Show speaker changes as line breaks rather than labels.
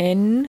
N